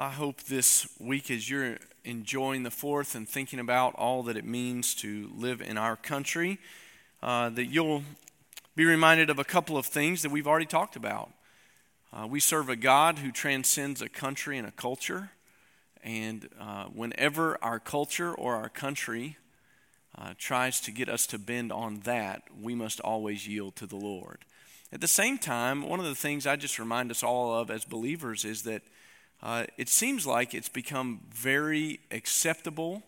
I hope this week, as you're enjoying the fourth and thinking about all that it means to live in our country, uh, that you'll be reminded of a couple of things that we've already talked about. Uh, we serve a God who transcends a country and a culture. And uh, whenever our culture or our country uh, tries to get us to bend on that, we must always yield to the Lord. At the same time, one of the things I just remind us all of as believers is that uh, it seems like it's become very acceptable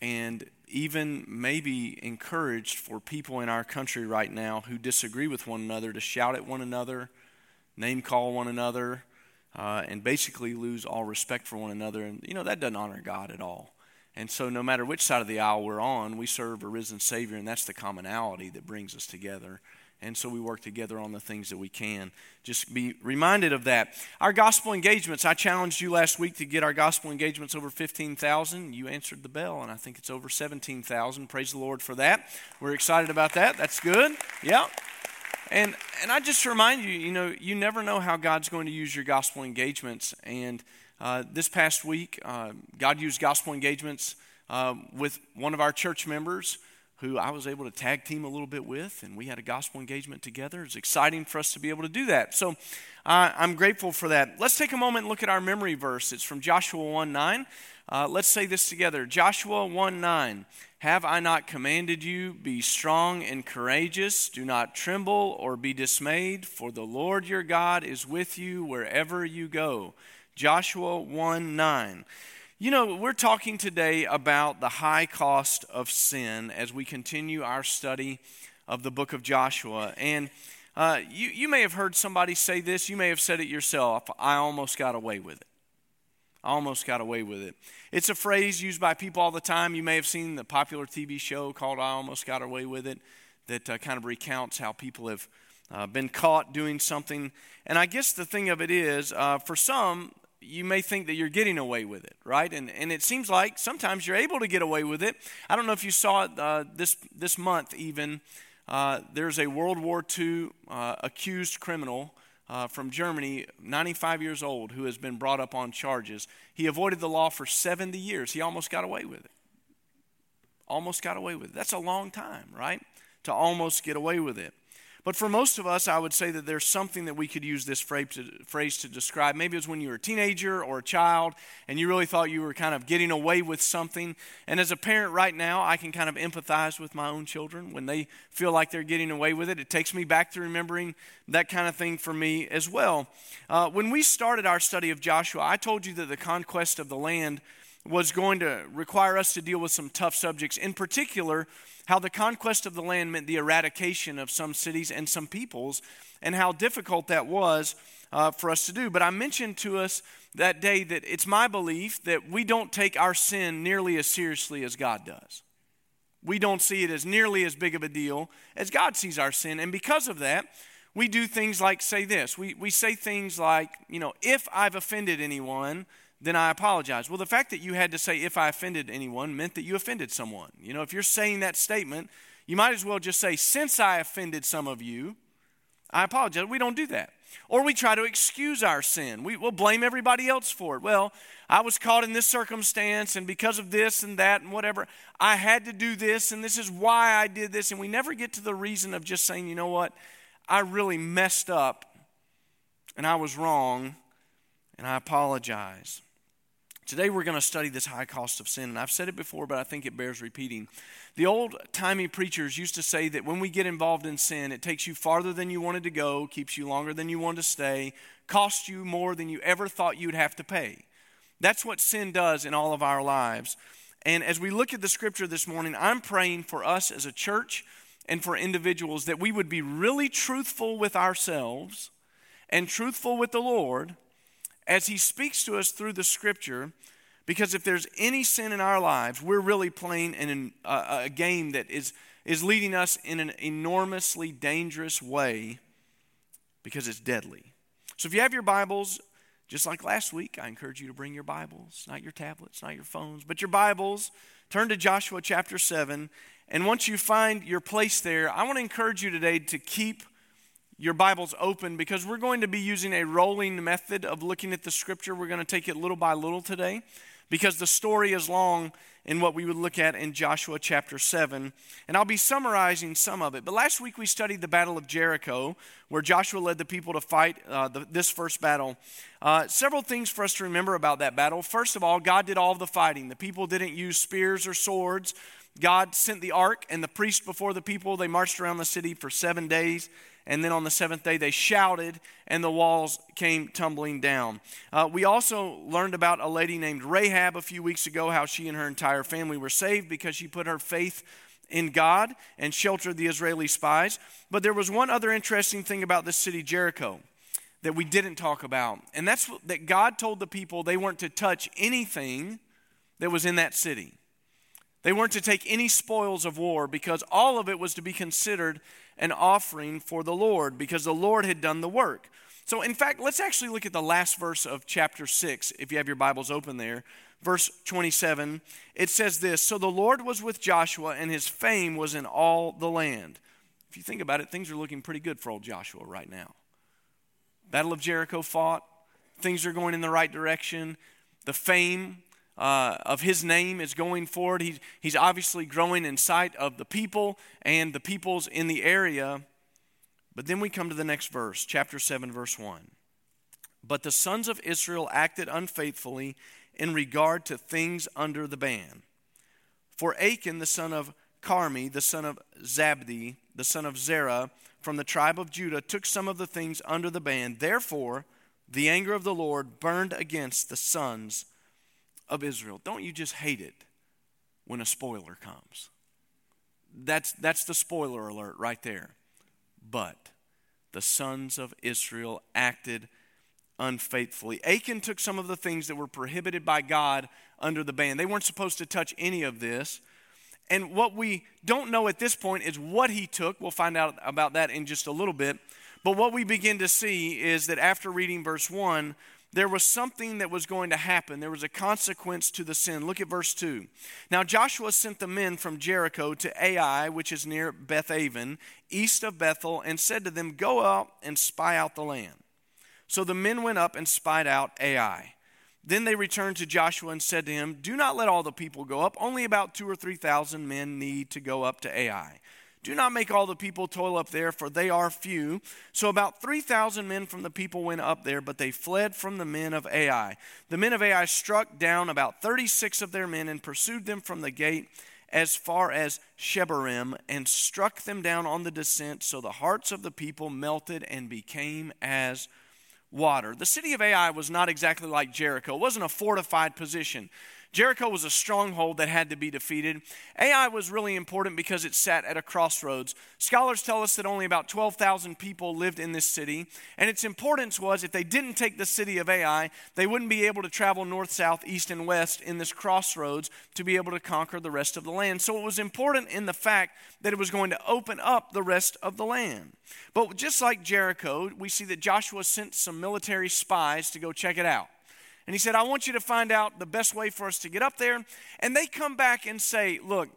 and even maybe encouraged for people in our country right now who disagree with one another to shout at one another, name call one another, uh, and basically lose all respect for one another. And, you know, that doesn't honor God at all. And so, no matter which side of the aisle we're on, we serve a risen Savior, and that's the commonality that brings us together. And so we work together on the things that we can. Just be reminded of that. Our gospel engagements, I challenged you last week to get our gospel engagements over 15,000. You answered the bell, and I think it's over 17,000. Praise the Lord for that. We're excited about that. That's good. Yeah. And, and I just remind you, you know, you never know how God's going to use your gospel engagements. And uh, this past week, uh, God used gospel engagements uh, with one of our church members who I was able to tag team a little bit with, and we had a gospel engagement together. It's exciting for us to be able to do that. So uh, I'm grateful for that. Let's take a moment and look at our memory verse. It's from Joshua 1 9. Uh, let's say this together Joshua 1 9. Have I not commanded you? Be strong and courageous. Do not tremble or be dismayed, for the Lord your God is with you wherever you go. Joshua 1 9. You know, we're talking today about the high cost of sin as we continue our study of the book of Joshua. And uh, you, you may have heard somebody say this, you may have said it yourself I almost got away with it. I almost got away with it. It's a phrase used by people all the time. You may have seen the popular TV show called I Almost Got Away with It that uh, kind of recounts how people have uh, been caught doing something. And I guess the thing of it is, uh, for some, you may think that you're getting away with it, right? And, and it seems like sometimes you're able to get away with it. I don't know if you saw it uh, this, this month, even. Uh, there's a World War II uh, accused criminal uh, from Germany, 95 years old, who has been brought up on charges. He avoided the law for 70 years. He almost got away with it. Almost got away with it. That's a long time, right? To almost get away with it. But for most of us, I would say that there's something that we could use this phrase to, describe. Maybe it was when you were a teenager or a child and you really thought you were kind of getting away with something. And as a parent right now, I can kind of empathize with my own children when they feel like they're getting away with it. It takes me back to remembering that kind of thing for me as well. Uh, when we started our study of Joshua, I told you that the conquest of the land was going to require us to deal with some tough subjects. In particular, how the conquest of the land meant the eradication of some cities and some peoples, and how difficult that was uh, for us to do. But I mentioned to us that day that it's my belief that we don't take our sin nearly as seriously as God does. We don't see it as nearly as big of a deal as God sees our sin. And because of that, we do things like say this. We, we say things like, you know, if I've offended anyone, then I apologize. Well, the fact that you had to say, if I offended anyone, meant that you offended someone. You know, if you're saying that statement, you might as well just say, since I offended some of you, I apologize. We don't do that. Or we try to excuse our sin. We will blame everybody else for it. Well, I was caught in this circumstance, and because of this and that and whatever, I had to do this, and this is why I did this. And we never get to the reason of just saying, you know what, I really messed up, and I was wrong, and I apologize. Today we're going to study this high cost of sin. And I've said it before, but I think it bears repeating. The old timey preachers used to say that when we get involved in sin, it takes you farther than you wanted to go, keeps you longer than you wanted to stay, costs you more than you ever thought you'd have to pay. That's what sin does in all of our lives. And as we look at the scripture this morning, I'm praying for us as a church and for individuals that we would be really truthful with ourselves and truthful with the Lord as he speaks to us through the scripture, because if there's any sin in our lives, we're really playing in a, a game that is, is leading us in an enormously dangerous way because it's deadly. So if you have your Bibles, just like last week, I encourage you to bring your Bibles, not your tablets, not your phones, but your Bibles. Turn to Joshua chapter 7. And once you find your place there, I want to encourage you today to keep your Bibles open because we're going to be using a rolling method of looking at the scripture. We're going to take it little by little today because the story is long in what we would look at in Joshua chapter 7. And I'll be summarizing some of it. But last week we studied the Battle of Jericho, where Joshua led the people to fight uh, the, this first battle. Uh, several things for us to remember about that battle. First of all, God did all the fighting. The people didn't use spears or swords. God sent the ark and the priest before the people. They marched around the city for seven days and then on the seventh day they shouted, and the walls came tumbling down. Uh, we also learned about a lady named Rahab a few weeks ago, how she and her entire family were saved because she put her faith in God and sheltered the Israeli spies. But there was one other interesting thing about this city, Jericho, that we didn't talk about, and that's that God told the people they weren't to touch anything that was in that city. They weren't to take any spoils of war because all of it was to be considered an offering for the Lord because the Lord had done the work. So, in fact, let's actually look at the last verse of chapter 6, if you have your Bibles open there. Verse 27, it says this So the Lord was with Joshua, and his fame was in all the land. If you think about it, things are looking pretty good for old Joshua right now. Battle of Jericho fought, things are going in the right direction. The fame uh, of his name is going forward. He's, he's obviously growing in sight of the people and the peoples in the area. But then we come to the next verse, chapter 7, verse 1. But the sons of Israel acted unfaithfully in regard to things under the ban. For Achan, the son of Carmi, the son of Zabdi, the son of Zerah, from the tribe of Judah, took some of the things under the ban. Therefore, the anger of the Lord burned against the sons of Israel. Don't you just hate it when a spoiler comes? That's, that's the spoiler alert right there. But the sons of Israel acted unfaithfully. Achan took some of the things that were prohibited by God under the ban. They weren't supposed to touch any of this. And what we don't know at this point is what he took. We'll find out about that in just a little bit. But what we begin to see is that after reading verse 1, there was something that was going to happen. There was a consequence to the sin. Look at verse 2. Now Joshua sent the men from Jericho to Ai, which is near Bethaven, east of Bethel, and said to them, Go up and spy out the land. So the men went up and spied out Ai. Then they returned to Joshua and said to him, Do not let all the people go up. Only about two or three thousand men need to go up to Ai. Do not make all the people toil up there, for they are few. So about 3,000 men from the people went up there, but they fled from the men of Ai. The men of Ai struck down about 36 of their men and pursued them from the gate as far as Shebarim and struck them down on the descent. So the hearts of the people melted and became as water. The city of Ai was not exactly like Jericho, it wasn't a fortified position. Jericho was a stronghold that had to be defeated. Ai was really important because it sat at a crossroads. Scholars tell us that only about 12,000 people lived in this city, and its importance was if they didn't take the city of Ai, they wouldn't be able to travel north, south, east, and west in this crossroads to be able to conquer the rest of the land. So it was important in the fact that it was going to open up the rest of the land. But just like Jericho, we see that Joshua sent some military spies to go check it out. And he said, I want you to find out the best way for us to get up there. And they come back and say, Look,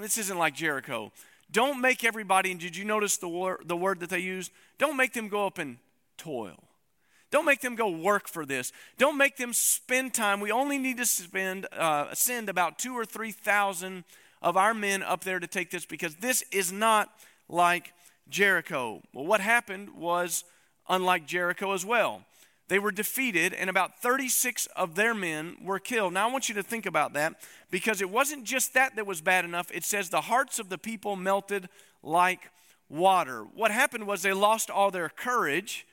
this isn't like Jericho. Don't make everybody, and did you notice the, wor- the word that they used? Don't make them go up and toil. Don't make them go work for this. Don't make them spend time. We only need to spend uh, send about two or three thousand of our men up there to take this because this is not like Jericho. Well, what happened was unlike Jericho as well. They were defeated, and about 36 of their men were killed. Now, I want you to think about that because it wasn't just that that was bad enough. It says the hearts of the people melted like water. What happened was they lost all their courage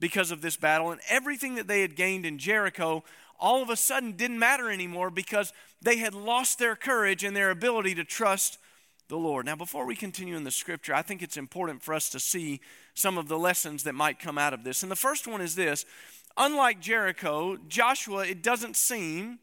because of this battle, and everything that they had gained in Jericho all of a sudden didn't matter anymore because they had lost their courage and their ability to trust the Lord. Now, before we continue in the scripture, I think it's important for us to see some of the lessons that might come out of this. And the first one is this unlike Jericho, Joshua, it doesn't seem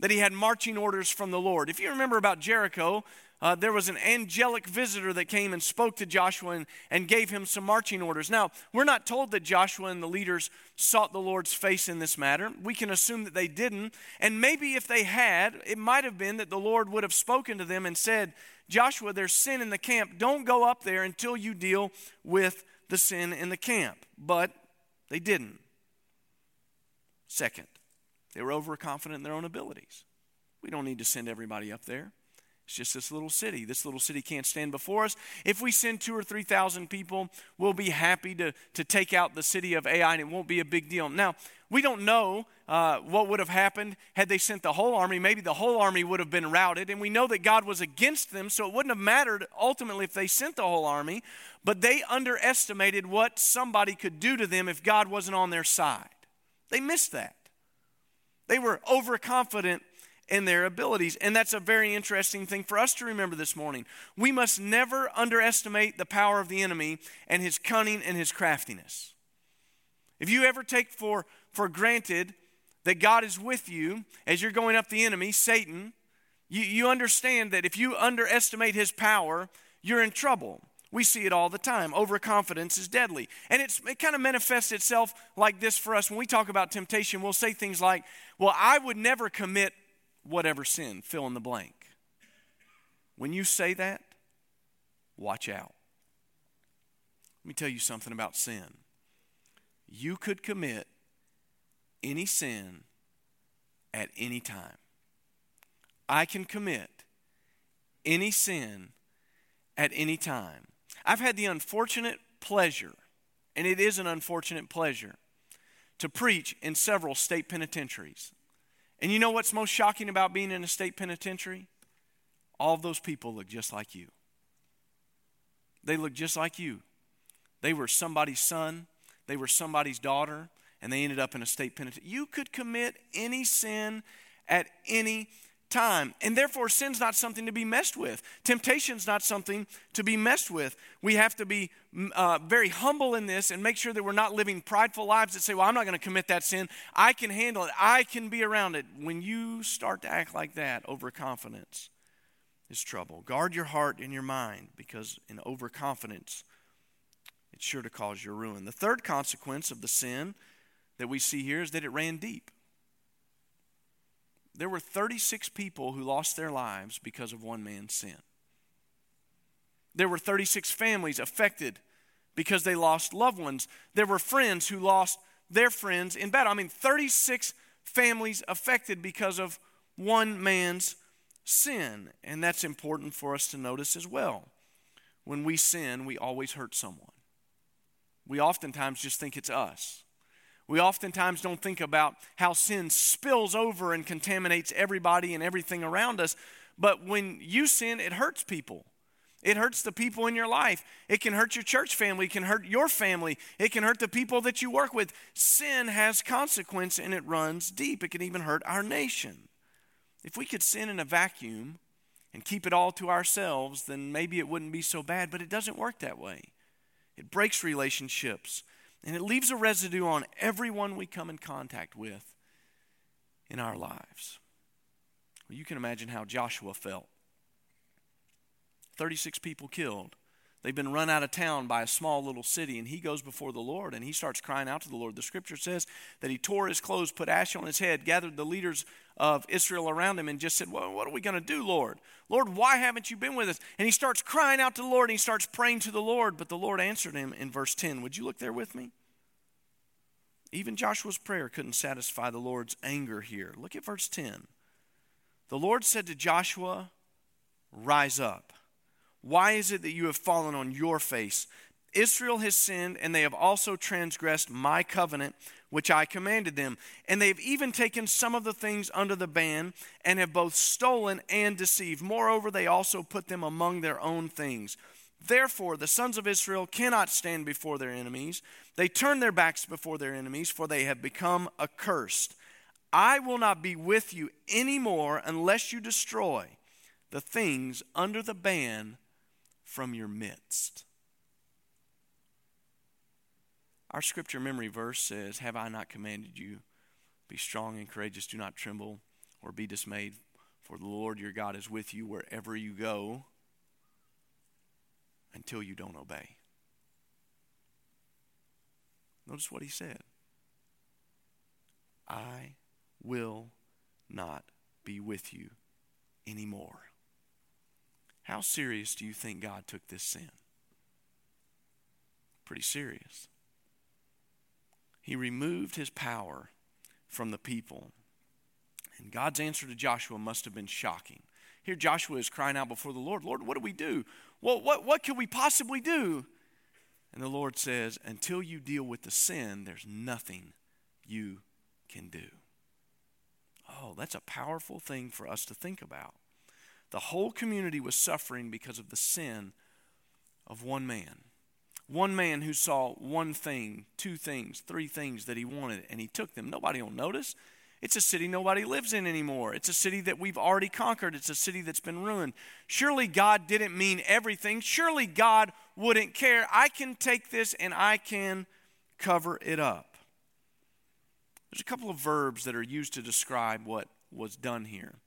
that he had marching orders from the Lord. If you remember about Jericho, uh, there was an angelic visitor that came and spoke to Joshua and, and gave him some marching orders. Now, we're not told that Joshua and the leaders sought the Lord's face in this matter. We can assume that they didn't. And maybe if they had, it might have been that the Lord would have spoken to them and said, Joshua, there's sin in the camp. Don't go up there until you deal with the sin in the camp, but they didn't. Second, they were overconfident in their own abilities. We don't need to send everybody up there. It's just this little city. This little city can't stand before us. If we send two or three thousand people, we'll be happy to, to take out the city of Ai, and it won't be a big deal. Now, we don't know uh, what would have happened had they sent the whole army. Maybe the whole army would have been routed, and we know that God was against them, so it wouldn't have mattered ultimately if they sent the whole army. But they underestimated what somebody could do to them if God wasn't on their side. They missed that. They were overconfident in their abilities. And that's a very interesting thing for us to remember this morning. We must never underestimate the power of the enemy and his cunning and his craftiness. If you ever take for, for granted that God is with you as you're going up the enemy, Satan, you, you understand that if you underestimate his power, you're in trouble. We see it all the time. Overconfidence is deadly. And it kind of manifests itself like this for us. When we talk about temptation, we'll say things like, Well, I would never commit whatever sin, fill in the blank. When you say that, watch out. Let me tell you something about sin. You could commit any sin at any time. I can commit any sin at any time. I've had the unfortunate pleasure, and it is an unfortunate pleasure, to preach in several state penitentiaries. And you know what's most shocking about being in a state penitentiary? All of those people look just like you. They look just like you. They were somebody's son, they were somebody's daughter, and they ended up in a state penitentiary. You could commit any sin at any time. And therefore, sin's not something to be messed with. Temptation's not something to be messed with. We have to be mm, uh, very humble in this and make sure that we're not living prideful lives that say, well, I'm not going to commit that sin. I can handle it. I can be around it. When you start to act like that, overconfidence is trouble. Guard your heart and your mind because in overconfidence, it's sure to cause your ruin. The third consequence of the sin that we see here is that it ran deep there were 36 people who lost their lives because of one man's sin. There were 36 families affected because they lost loved ones. There were friends who lost their friends in battle. I mean, 36 families affected because of one man's sin. And that's important for us to notice as well. When we sin, we always hurt someone. We oftentimes just think it's us. We oftentimes don't think about how sin spills over and contaminates everybody and everything around us. But when you sin, it hurts people. It hurts the people in your life. It can hurt your church family. It can hurt your family. It can hurt the people that you work with. Sin has consequence and it runs deep. It can even hurt our nation. If we could sin in a vacuum and keep it all to ourselves, then maybe it wouldn't be so bad, but it doesn't work that way. It breaks relationships, and it leaves a residue on everyone we come in contact with in our lives. Well, you can imagine how Joshua felt 36 people killed. They've been run out of town by a small little city, and he goes before the Lord and he starts crying out to the Lord. The scripture says that he tore his clothes, put ash on his head, gathered the leaders of Israel around him, and just said, Well, what are we going to do, Lord? Lord, why haven't you been with us? And he starts crying out to the Lord and he starts praying to the Lord. But the Lord answered him in verse 10. Would you look there with me? Even Joshua's prayer couldn't satisfy the Lord's anger here. Look at verse 10. The Lord said to Joshua, Rise up. Why is it that you have fallen on your face? Israel has sinned, and they have also transgressed my covenant, which I commanded them. And they have even taken some of the things under the ban, and have both stolen and deceived. Moreover, they also put them among their own things. Therefore, the sons of Israel cannot stand before their enemies. They turn their backs before their enemies, for they have become accursed. I will not be with you anymore unless you destroy the things under the ban from your midst. Our scripture memory verse says, Have I not commanded you? Be strong and courageous, do not tremble or be dismayed, for the Lord your God is with you wherever you go until you don't obey. Notice what he said I will not be with you anymore. How serious do you think God took this sin? pretty serious. He removed his power from the people. And God's answer to Joshua must have been shocking. Here, Joshua is crying out before the Lord Lord, what do we do? Well, what, what could we possibly do? And the Lord says, Until you deal with the sin, there's nothing you can do. Oh, that's a powerful thing for us to think about. The whole community was suffering because of the sin of one man. One man who saw one thing, two things, three things that he wanted, and he took them. Nobody will notice. It's a city nobody lives in anymore. It's a city that we've already conquered. It's a city that's been ruined. Surely God didn't mean everything. Surely God wouldn't care. I can take this and I can cover it up. There's a couple of verbs that are used to describe what was done here.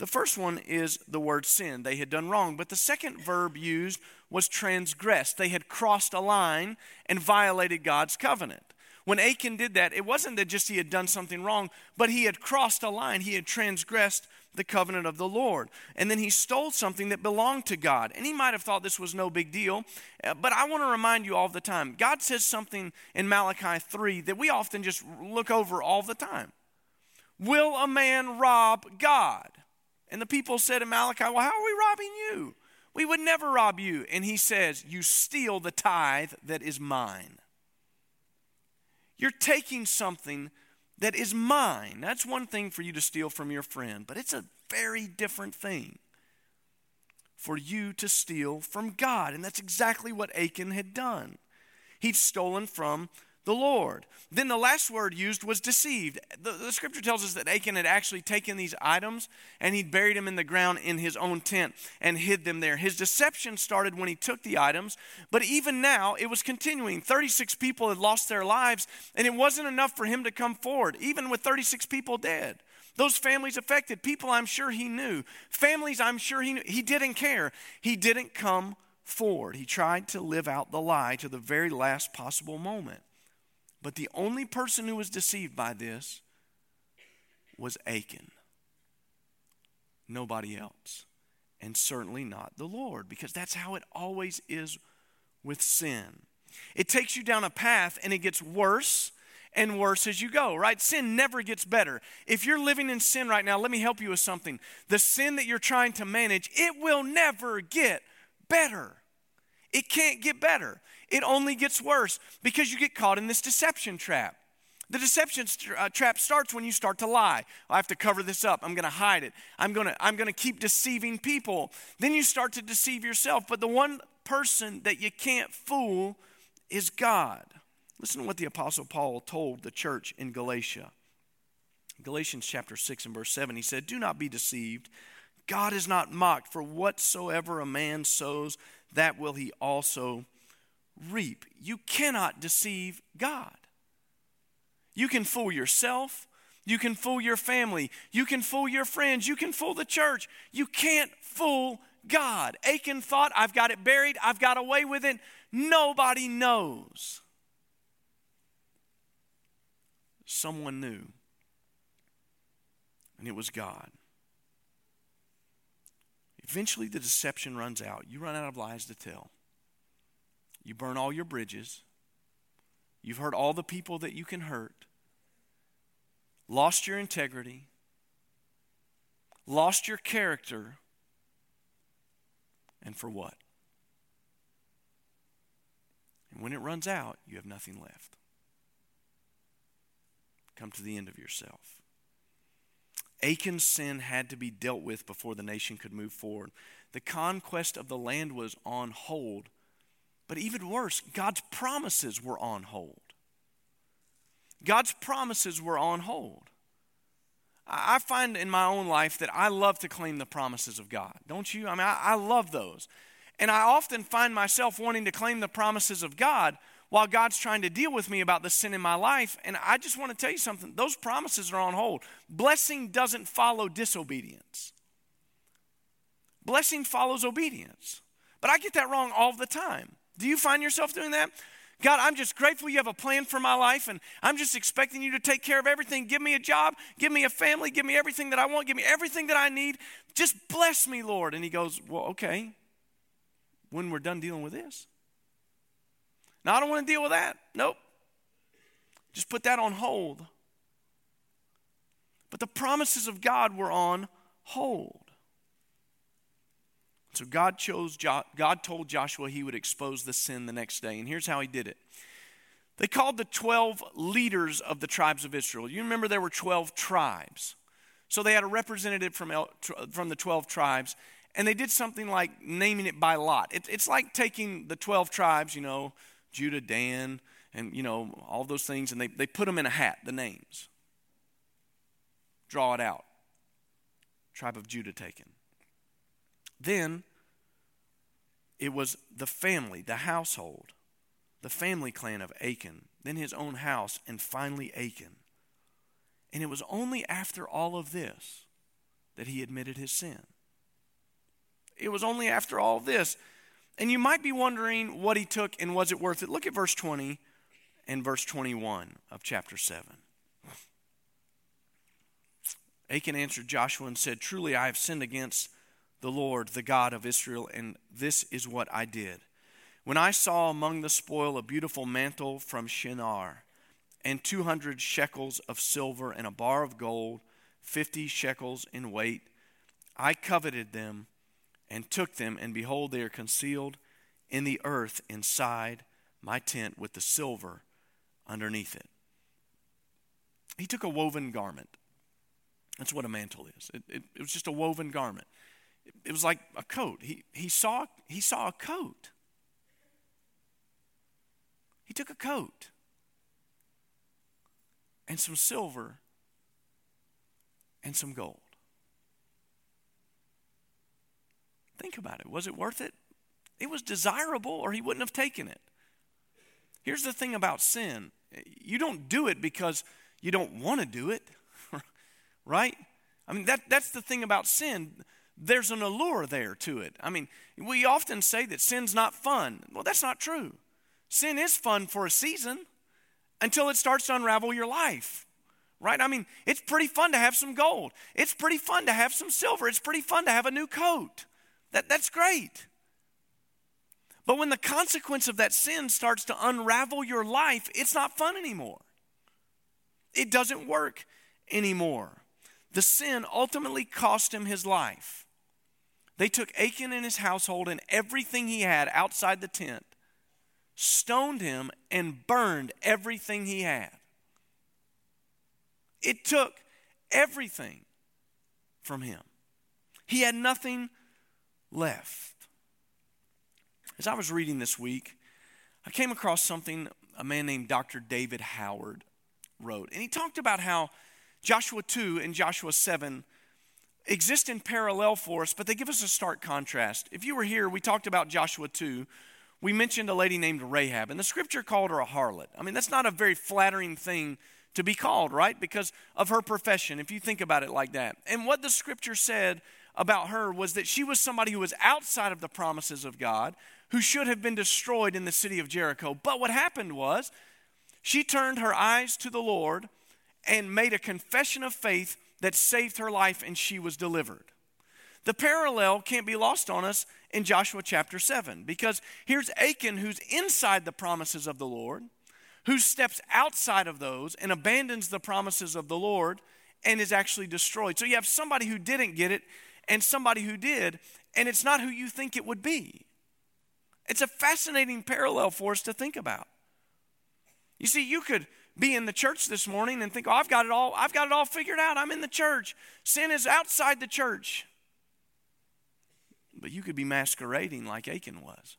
The first one is the word sin. They had done wrong. But the second verb used was transgressed. They had crossed a line and violated God's covenant. When Achan did that, it wasn't that just he had done something wrong, but he had crossed a line. He had transgressed the covenant of the Lord. And then he stole something that belonged to God. And he might have thought this was no big deal, uh, but I want to remind you all the time God says something in Malachi 3 that we often just look over all the time. Will a man rob God? And the people said to Malachi, Well, how are we robbing you? We would never rob you. And he says, You steal the tithe that is mine. You're taking something that is mine. That's one thing for you to steal from your friend, but it's a very different thing for you to steal from God. And that's exactly what Achan had done. He'd stolen from the Lord. Then the last word used was deceived. The, the, scripture tells us that Achan had actually taken these items and he'd buried them in the ground in his own tent and hid them there. His deception started when he took the items, but even now it was continuing. 36 people had lost their lives, and it wasn't enough for him to come forward, even with 36 people dead. Those families affected, people I'm sure he knew, families I'm sure he knew. He didn't care. He didn't come forward. He tried to live out the lie to the very last possible moment. But the only person who was deceived by this was Achan. Nobody else. And certainly not the Lord, because that's how it always is with sin. It takes you down a path and it gets worse and worse as you go, right? Sin never gets better. If you're living in sin right now, let me help you with something. The sin that you're trying to manage, it will never get better. It can't get better it only gets worse because you get caught in this deception trap. The deception uh, trap starts when you start to lie. I have to cover this up. I'm going to hide it. I'm going to I'm going to keep deceiving people. Then you start to deceive yourself. But the one person that you can't fool is God. Listen to what the apostle Paul told the church in Galatia. Galatians chapter 6 and verse 7 he said, "Do not be deceived. God is not mocked, for whatsoever a man sows, that will he also reap. You cannot deceive God. You can fool yourself. You can fool your family. You can fool your friends. You can fool the church. You can't fool God. Achan thought, I've got it buried. I've got away with it. Nobody knows. Someone knew, and it was God. Eventually, the deception runs out. You run out of lies to tell. You burn all your bridges. You've hurt all the people that you can hurt. Lost your integrity. Lost your character. And for what? And when it runs out, you have nothing left. Come to the end of yourself. Achan's sin had to be dealt with before the nation could move forward. The conquest of the land was on hold but even worse, God's promises were on hold. God's promises were on hold. I find in my own life that I love to claim the promises of God. Don't you? I mean, I, I, love those. And I often find myself wanting to claim the promises of God while God's trying to deal with me about the sin in my life. And I just want to tell you something those promises are on hold. Blessing doesn't follow disobedience, blessing follows obedience. But I get that wrong all the time. Do you find yourself doing that? God, I'm just grateful you have a plan for my life, and I'm just expecting you to take care of everything. Give me a job, give me a family, give me everything that I want, give me everything that I need. Just bless me, Lord. And He goes, Well, okay, when we're done dealing with this. Now, I don't want to deal with that. Nope. Just put that on hold. But the promises of God were on hold. So God chose God told Joshua he would expose the sin the next day. And here's how he did it. They called the 12 leaders of the tribes of Israel. You remember there were 12 tribes. So they had a representative from, from the 12 tribes, and they did something like naming it by lot. It, it's like taking the 12 tribes, you know, Judah, Dan, and, you know, all those things, and they, they put them in a hat, the names. Draw it out. Tribe of Judah taken. Then it was the family, the household, the family clan of Achan, then his own house, and finally Achan. And it was only after all of this that he admitted his sin. It was only after all this. And you might be wondering what he took and was it worth it. Look at verse 20 and verse 21 of chapter 7. Achan answered Joshua and said, Truly I have sinned against the Lord, the God of Israel, and this is what I did. When I saw among the spoil a beautiful mantle from Shinar, and 200 shekels of silver, and a bar of gold, 50 shekels in weight, I coveted them and took them, and behold, they are concealed in the earth inside my tent with the silver underneath it. He took a woven garment. That's what a mantle is. It, it, it was just a woven garment it was like a coat. He, he, saw, he saw a coat. He took a coat and some silver and some gold. Think about it. Was it worth it? It was desirable, or he wouldn't have taken it. Here's the thing about sin you don't do it because you don't want to do it, right? I mean, that, that's the thing about sin there's an allure there to it. I mean, we often say that sin's not fun. Well, that's not true. Sin is fun for a season until it starts to unravel your life, right? I mean, it's pretty fun to have some gold, it's pretty fun to have some silver, it's pretty fun to have a new coat. That, that's great. But when the consequence of that sin starts to unravel your life, it's not fun anymore. It doesn't work anymore. The sin ultimately cost him his life. They took Achan and his household and everything he had outside the tent, stoned him, and burned everything he had. It took everything from him. He had nothing left. As I was reading this week, I came across something a man named Dr. David Howard wrote. And he talked about how Joshua 2 and Joshua 7 exist in parallel for us, but they give us a stark contrast. If you were here, we talked about Joshua 2. We mentioned a lady named Rahab, and the scripture called her a harlot. I mean, that's not a very flattering thing to be called, right? Because of her profession, if you think about it like that. And what the scripture said about her was that she was somebody who was outside of the promises of God, who should have been destroyed in the city of Jericho. But what happened was she turned her eyes to the Lord and made a confession of faith that saved her life and she was delivered. The parallel can't be lost on us in Joshua chapter 7 because here's Achan who's inside the promises of the Lord, who steps outside of those and abandons the promises of the Lord and is actually destroyed. So you have somebody who didn't get it and somebody who did, and it's not who you think it would be. It's a fascinating parallel for us to think about. You see, you could be in the church this morning and think, oh, I've got it all, I've got it all figured out. I'm in the church. Sin is outside the church. But you could be masquerading like Achan was.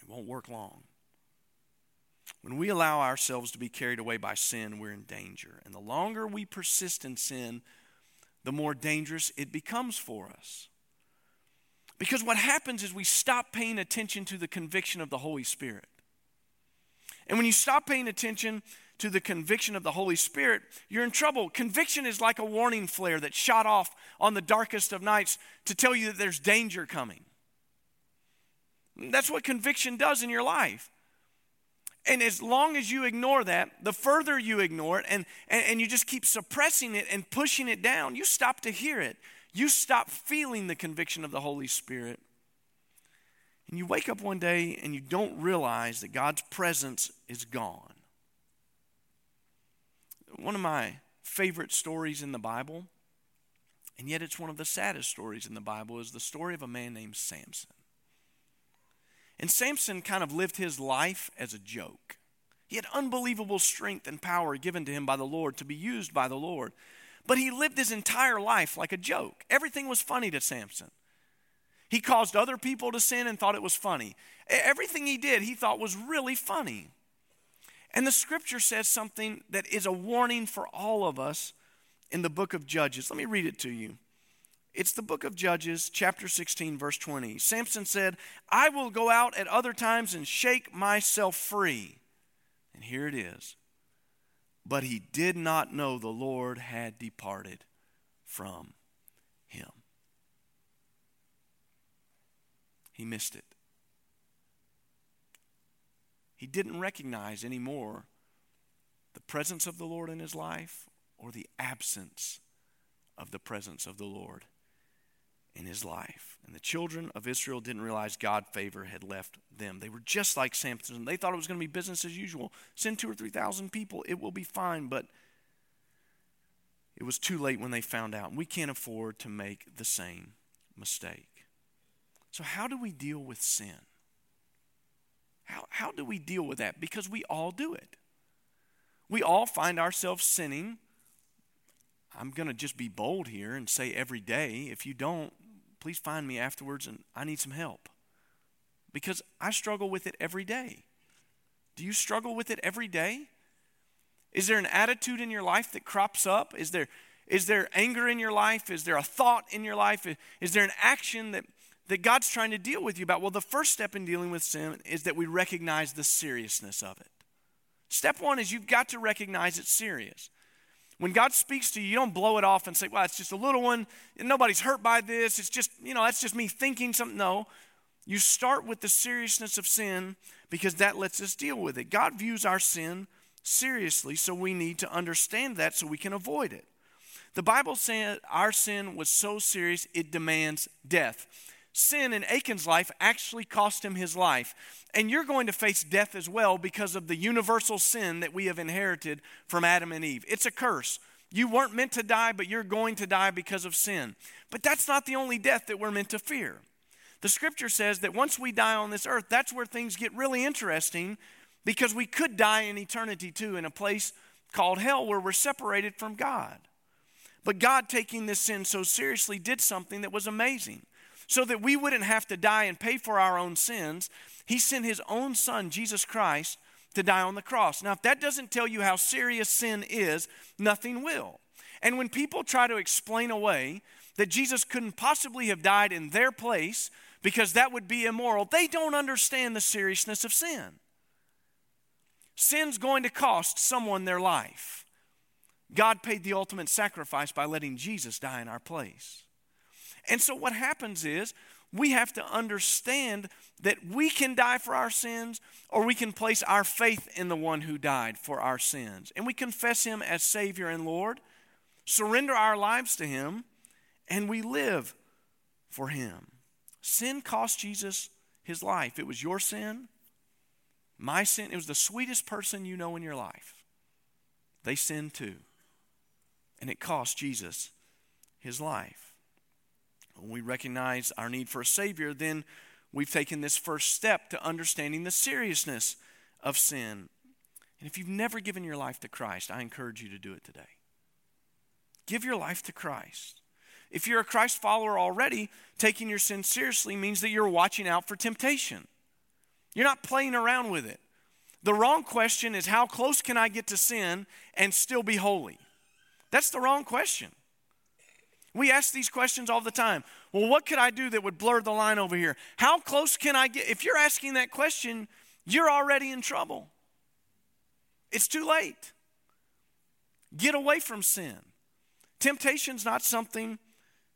It won't work long. When we allow ourselves to be carried away by sin, we're in danger. And the longer we persist in sin, the more dangerous it becomes for us. Because what happens is we stop paying attention to the conviction of the Holy Spirit. And when you stop paying attention to the conviction of the Holy Spirit, you're in trouble. Conviction is like a warning flare that's shot off on the darkest of nights to tell you that there's danger coming. That's what conviction does in your life. And as long as you ignore that, the further you ignore it and, and, and, you just keep suppressing it and pushing it down, you stop to hear it. You stop feeling the conviction of the Holy Spirit. And you wake up one day and you don't realize that God's presence is gone. One of my favorite stories in the Bible, and yet it's one of the saddest stories in the Bible, is the story of a man named Samson. And Samson kind of lived his life as a joke. He had unbelievable strength and power given to him by the Lord to be used by the Lord. But he lived his entire life like a joke. Everything was funny to Samson. He caused other people to sin and thought it was funny. Everything he did, he thought was really funny. And the scripture says something that is a warning for all of us in the book of Judges. Let me read it to you. It's the book of Judges, chapter 16, verse 20. Samson said, I will go out at other times and shake myself free. And here it is. But he did not know the Lord had departed from him. He missed it. He didn't recognize anymore the presence of the Lord in his life or the absence of the presence of the Lord in his life. And the children of Israel didn't realize God's favor had left them. They were just like Samson. They thought it was going to be business as usual. Send two or three thousand people, it will be fine. But it was too late when they found out. We can't afford to make the same mistake. So, how do we deal with sin? How, how do we deal with that? Because we all do it. We all find ourselves sinning. I'm going to just be bold here and say every day. If you don't, please find me afterwards and I need some help. Because I struggle with it every day. Do you struggle with it every day? Is there an attitude in your life that crops up? Is there, is there anger in your life? Is there a thought in your life? Is there an action that, that God's trying to deal with you about? Well, the first step in dealing with sin is that we recognize the seriousness of it. Step one is you've got to recognize it's serious. When God speaks to you, you don't blow it off and say, well, it's just a little one. Nobody's hurt by this. It's just, you know, that's just me thinking something. No. You start with the seriousness of sin because that lets us deal with it. God views our sin seriously, so we need to understand that so we can avoid it. The Bible said our sin was so serious it demands death sin in Achan's life actually cost him his life. And you're going to face death as well because of the universal sin that we have inherited from Adam and Eve. It's a curse. You weren't meant to die, but you're going to die because of sin. But that's not the only death that we're meant to fear. The scripture says that once we die on this earth, that's where things get really interesting because we could die in eternity too in a place called hell where we're separated from God. But God, taking this sin so seriously, did something that was amazing so that we wouldn't have to die and pay for our own sins, he sent his own son, Jesus Christ, to die on the cross. Now, if that doesn't tell you how serious sin is, nothing will. And when people try to explain away that Jesus couldn't possibly have died in their place because that would be immoral, they don't understand the seriousness of sin. Sin's going to cost someone their life. God paid the ultimate sacrifice by letting Jesus die in our place. And so what happens is we have to understand that we can die for our sins or we can place our faith in the one who died for our sins. And we confess him as Savior and Lord, surrender our lives to him, and we live for him. Sin cost Jesus his life. It was your sin, my sin. It was the sweetest person you know in your life. They sinned too. And it cost Jesus his life. When we recognize our need for a Savior, then we've taken this first step to understanding the seriousness of sin. And if you've never given your life to Christ, I encourage you to do it today. Give your life to Christ. If you're a Christ follower already, taking your sin seriously means that you're watching out for temptation. You're not playing around with it. The wrong question is how close can I get to sin and still be holy? That's the wrong question. We ask these questions all the time. Well, what could I do that would blur the line over here? How close can I get? If you're asking that question, you're already in trouble. It's too late. Get away from sin. Temptation's not something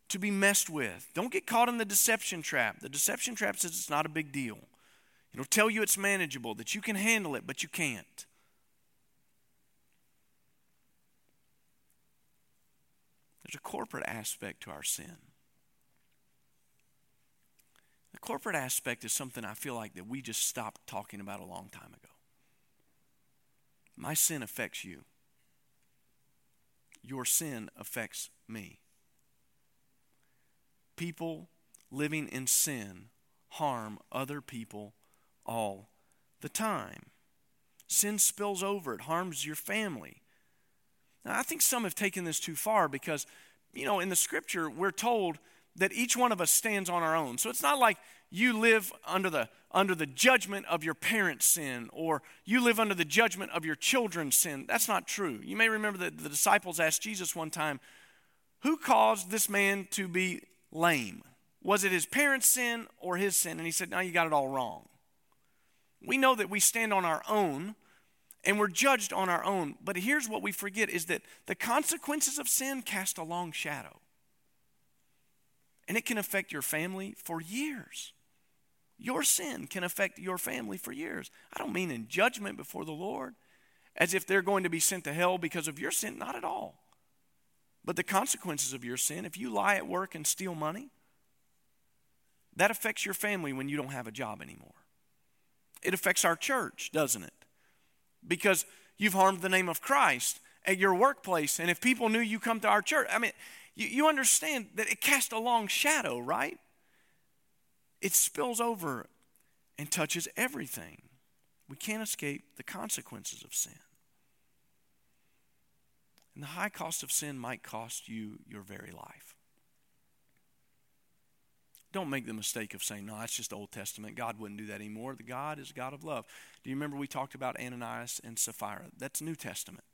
to be messed with. Don't get caught in the deception trap. The deception trap says it's not a big deal. It'll tell you it's manageable, that you can handle it, but you can't. There's a corporate aspect to our sin. The corporate aspect is something I feel like that we just stopped talking about a long time ago. My sin affects you. Your sin affects me. People living in sin harm other people all the time. Sin spills over, it harms your family. Now, I think some have taken this too far because, you know, in the scripture, we're told that each one of us stands on our own. So it's not like you live under the, under the judgment of your parents' sin or you live under the judgment of your children's sin. That's not true. You may remember that the disciples asked Jesus one time, Who caused this man to be lame? Was it his parents' sin or his sin? And he said, No, you got it all wrong. We know that we stand on our own and we're judged on our own. But here's what we forget is that the consequences of sin cast a long shadow. And it can affect your family for years. Your sin can affect your family for years. I don't mean in judgment before the Lord, as if they're going to be sent to hell because of your sin. Not at all. But the consequences of your sin, if you lie at work and steal money, that affects your family when you don't have a job anymore. It affects our church, doesn't it? Because you've harmed the name of Christ at your workplace. And if people knew you come to our church, I mean, you, you understand that it casts a long shadow, right? It spills over and touches everything. We can't escape the consequences of sin. And the high cost of sin might cost you your very life. Don't make the mistake of saying, no, that's just the Old Testament. God wouldn't do that anymore. The God is God of love. Do you remember we talked about Ananias and Sapphira? That's New Testament.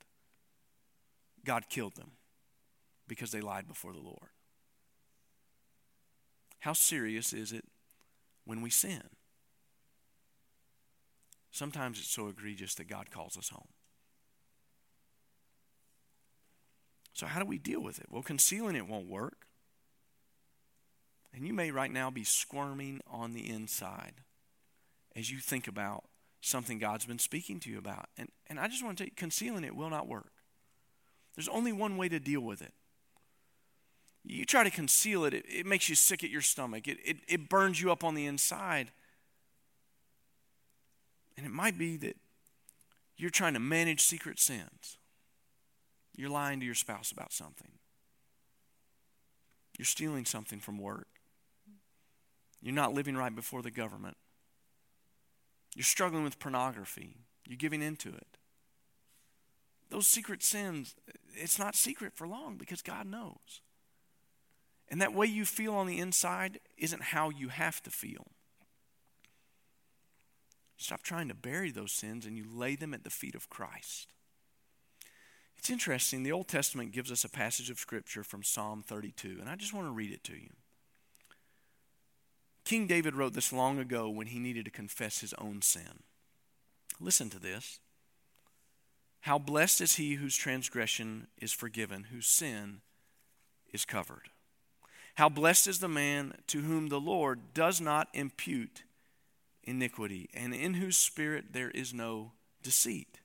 God killed them because they lied before the Lord. How serious is it when we sin? Sometimes it's so egregious that God calls us home. So, how do we deal with it? Well, concealing it won't work. And you may right now be squirming on the inside as you think about something God's been speaking to you about. And, and I just want to tell you, concealing it will not work. There's only one way to deal with it. You try to conceal it, it, it makes you sick at your stomach, it, it, it burns you up on the inside. And it might be that you're trying to manage secret sins. You're lying to your spouse about something. You're stealing something from work. You're not living right before the government. You're struggling with pornography. You're giving into it. Those secret sins, it's not secret for long because God knows. And that way you feel on the inside isn't how you have to feel. Stop trying to bury those sins and you lay them at the feet of Christ. It's interesting, the Old Testament gives us a passage of Scripture from Psalm 32, and I just want to read it to you. King David wrote this long ago when he needed to confess his own sin. Listen to this. How blessed is he whose transgression is forgiven, whose sin is covered. How blessed is the man to whom the Lord does not impute iniquity, and in whose spirit there is no deceit.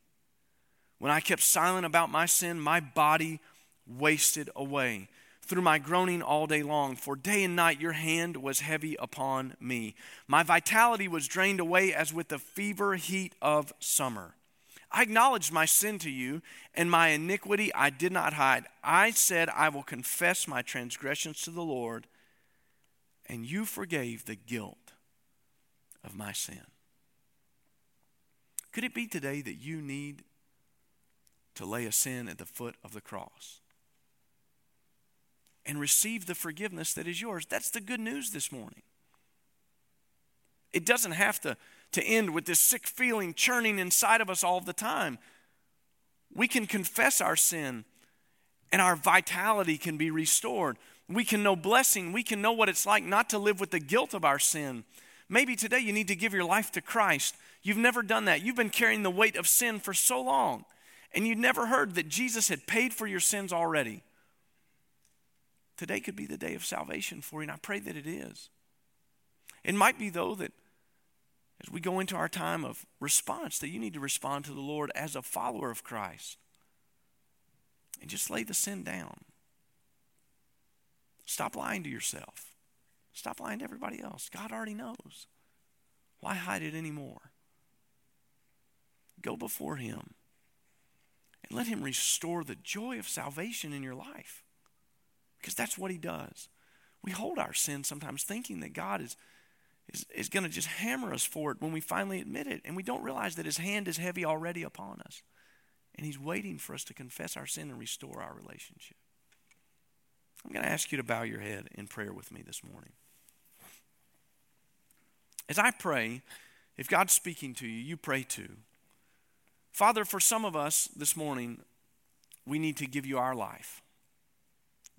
When I kept silent about my sin, my body wasted away through my groaning all day long, for day and night your hand was heavy upon me. My vitality was drained away as with the fever heat of summer. I acknowledged my sin to you, and my iniquity I did not hide. I said, I will confess my transgressions to the Lord, and you forgave the guilt of my sin. Could it be today that you need to lay a sin at the foot of the cross? And receive the forgiveness that is yours. That's the good news this morning. It doesn't have to, to end with this sick feeling churning inside of us all the time. We can confess our sin and our vitality can be restored. We can know blessing. We can know what it's like not to live with the guilt of our sin. Maybe today you need to give your life to Christ. You've never done that. You've been carrying the weight of sin for so long, and you never heard that Jesus had paid for your sins already. Today could be the day of salvation for you, and I pray that it is. It might be, though, that as we go into our time of response, that you need to respond to the Lord as a follower of Christ and just lay the sin down. Stop lying to yourself. Stop lying to everybody else. God already knows. Why hide it anymore? Go before Him and let Him restore the joy of salvation in your life. Because that's what He does. We hold our sin sometimes thinking that God is, is, is going to just hammer us for it when we finally admit it. And we don't realize that His hand is heavy already upon us. And He's waiting for us to confess our sin and restore our relationship. I'm going to ask you to bow your head in prayer with me this morning. As I pray, if God's speaking to you, you pray too. Father, for some of us this morning, we need to give you our life.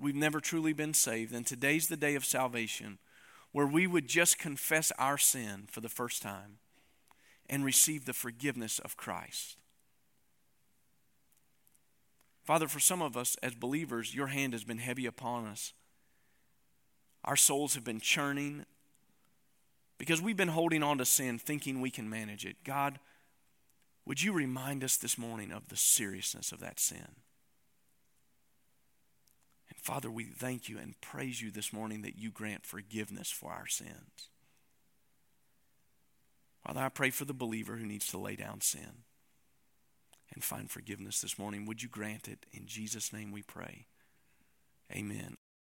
We've never truly been saved, and today's the day of salvation where we would just confess our sin for the first time and receive the forgiveness of Christ. Father, for some of us as believers, your hand has been heavy upon us. Our souls have been churning because we've been holding on to sin thinking we can manage it. God, would you remind us this morning of the seriousness of that sin? Father, we thank you and praise you this morning that you grant forgiveness for our sins. Father, I pray for the believer who needs to lay down sin and find forgiveness this morning. Would you grant it? In Jesus' name we pray. Amen.